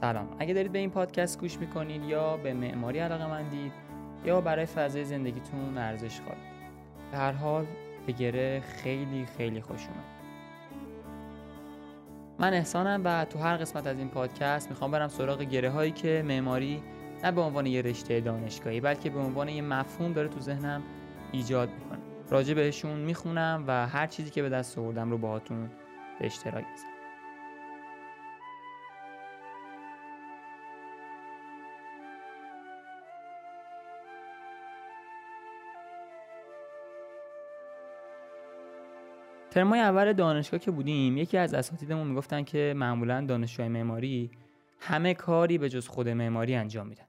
سلام. اگه دارید به این پادکست گوش می‌کنید یا به معماری علاقه مندید یا برای فضای زندگیتون ارزش خواهید به هر حال به گره خیلی خیلی خوش اومد. من احسانم و تو هر قسمت از این پادکست می‌خوام برم سراغ گره هایی که معماری نه به عنوان یه رشته دانشگاهی بلکه به عنوان یه مفهوم داره تو ذهنم ایجاد می‌کنه. راجع بهشون می‌خونم و هر چیزی که به دست آوردم رو باهاتون به اشتراک می‌ذارم. ترمای اول دانشگاه که بودیم یکی از اساتیدمون می‌گفتن که معمولا دانشجوی معماری همه کاری به جز خود معماری انجام میدن.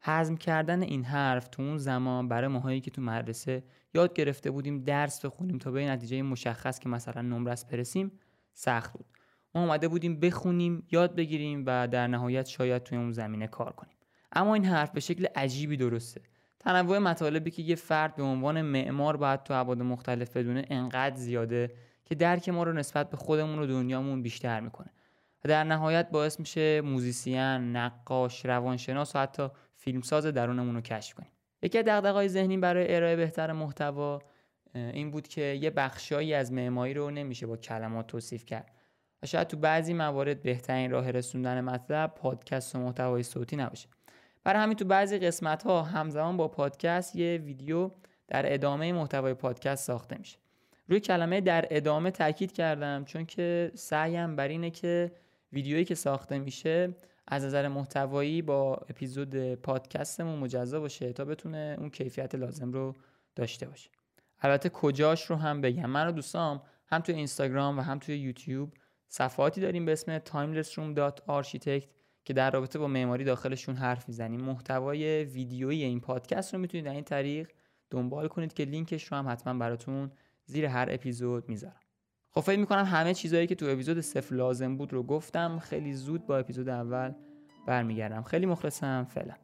حزم کردن این حرف تو اون زمان برای ماهایی که تو مدرسه یاد گرفته بودیم درس بخونیم تا به نتیجه مشخص که مثلا نمرس برسیم سخت بود. ما اومده بودیم بخونیم یاد بگیریم و در نهایت شاید توی اون زمینه کار کنیم. اما این حرف به شکل عجیبی درسته. تنوع مطالبی که یه فرد به عنوان معمار باید تو ابعاد مختلف بدونه انقدر زیاده که درک ما رو نسبت به خودمون و دنیامون بیشتر می‌کنه و در نهایت باعث میشه موزیسین، نقاش، روانشناس و حتی فیلمساز درونمون رو کشف کنیم. یکی از دغدغه‌های ذهنی برای ارائه بهتر محتوا این بود که یه بخشایی از معماری رو نمیشه با کلمات توصیف کرد. و شاید تو بعضی موارد بهترین راه رسوندن مطلب پادکست و محتوای صوتی نباشه. برای همین تو بعضی قسمت ها همزمان با پادکست یه ویدیو در ادامه محتوای پادکست ساخته میشه. روی کلمه در ادامه تاکید کردم چون که سعیم بر اینه که ویدیویی که ساخته میشه از نظر محتوایی با اپیزود پادکستمون مجزا باشه تا بتونه اون کیفیت لازم رو داشته باشه البته کجاش رو هم بگم من و دوستام هم توی اینستاگرام و هم توی یوتیوب صفحاتی داریم به اسم timelessroom.architect که در رابطه با معماری داخلشون حرف می‌زنیم. محتوای ویدیویی این پادکست رو می‌تونید در این طریق دنبال کنید که لینکش رو هم حتما براتون زیر هر اپیزود می‌ذارم. خب فکر می‌کنم همه چیزهایی که تو اپیزود صفر لازم بود رو گفتم. خیلی زود با اپیزود اول برمیگردم. خیلی مخلصم. فعلا.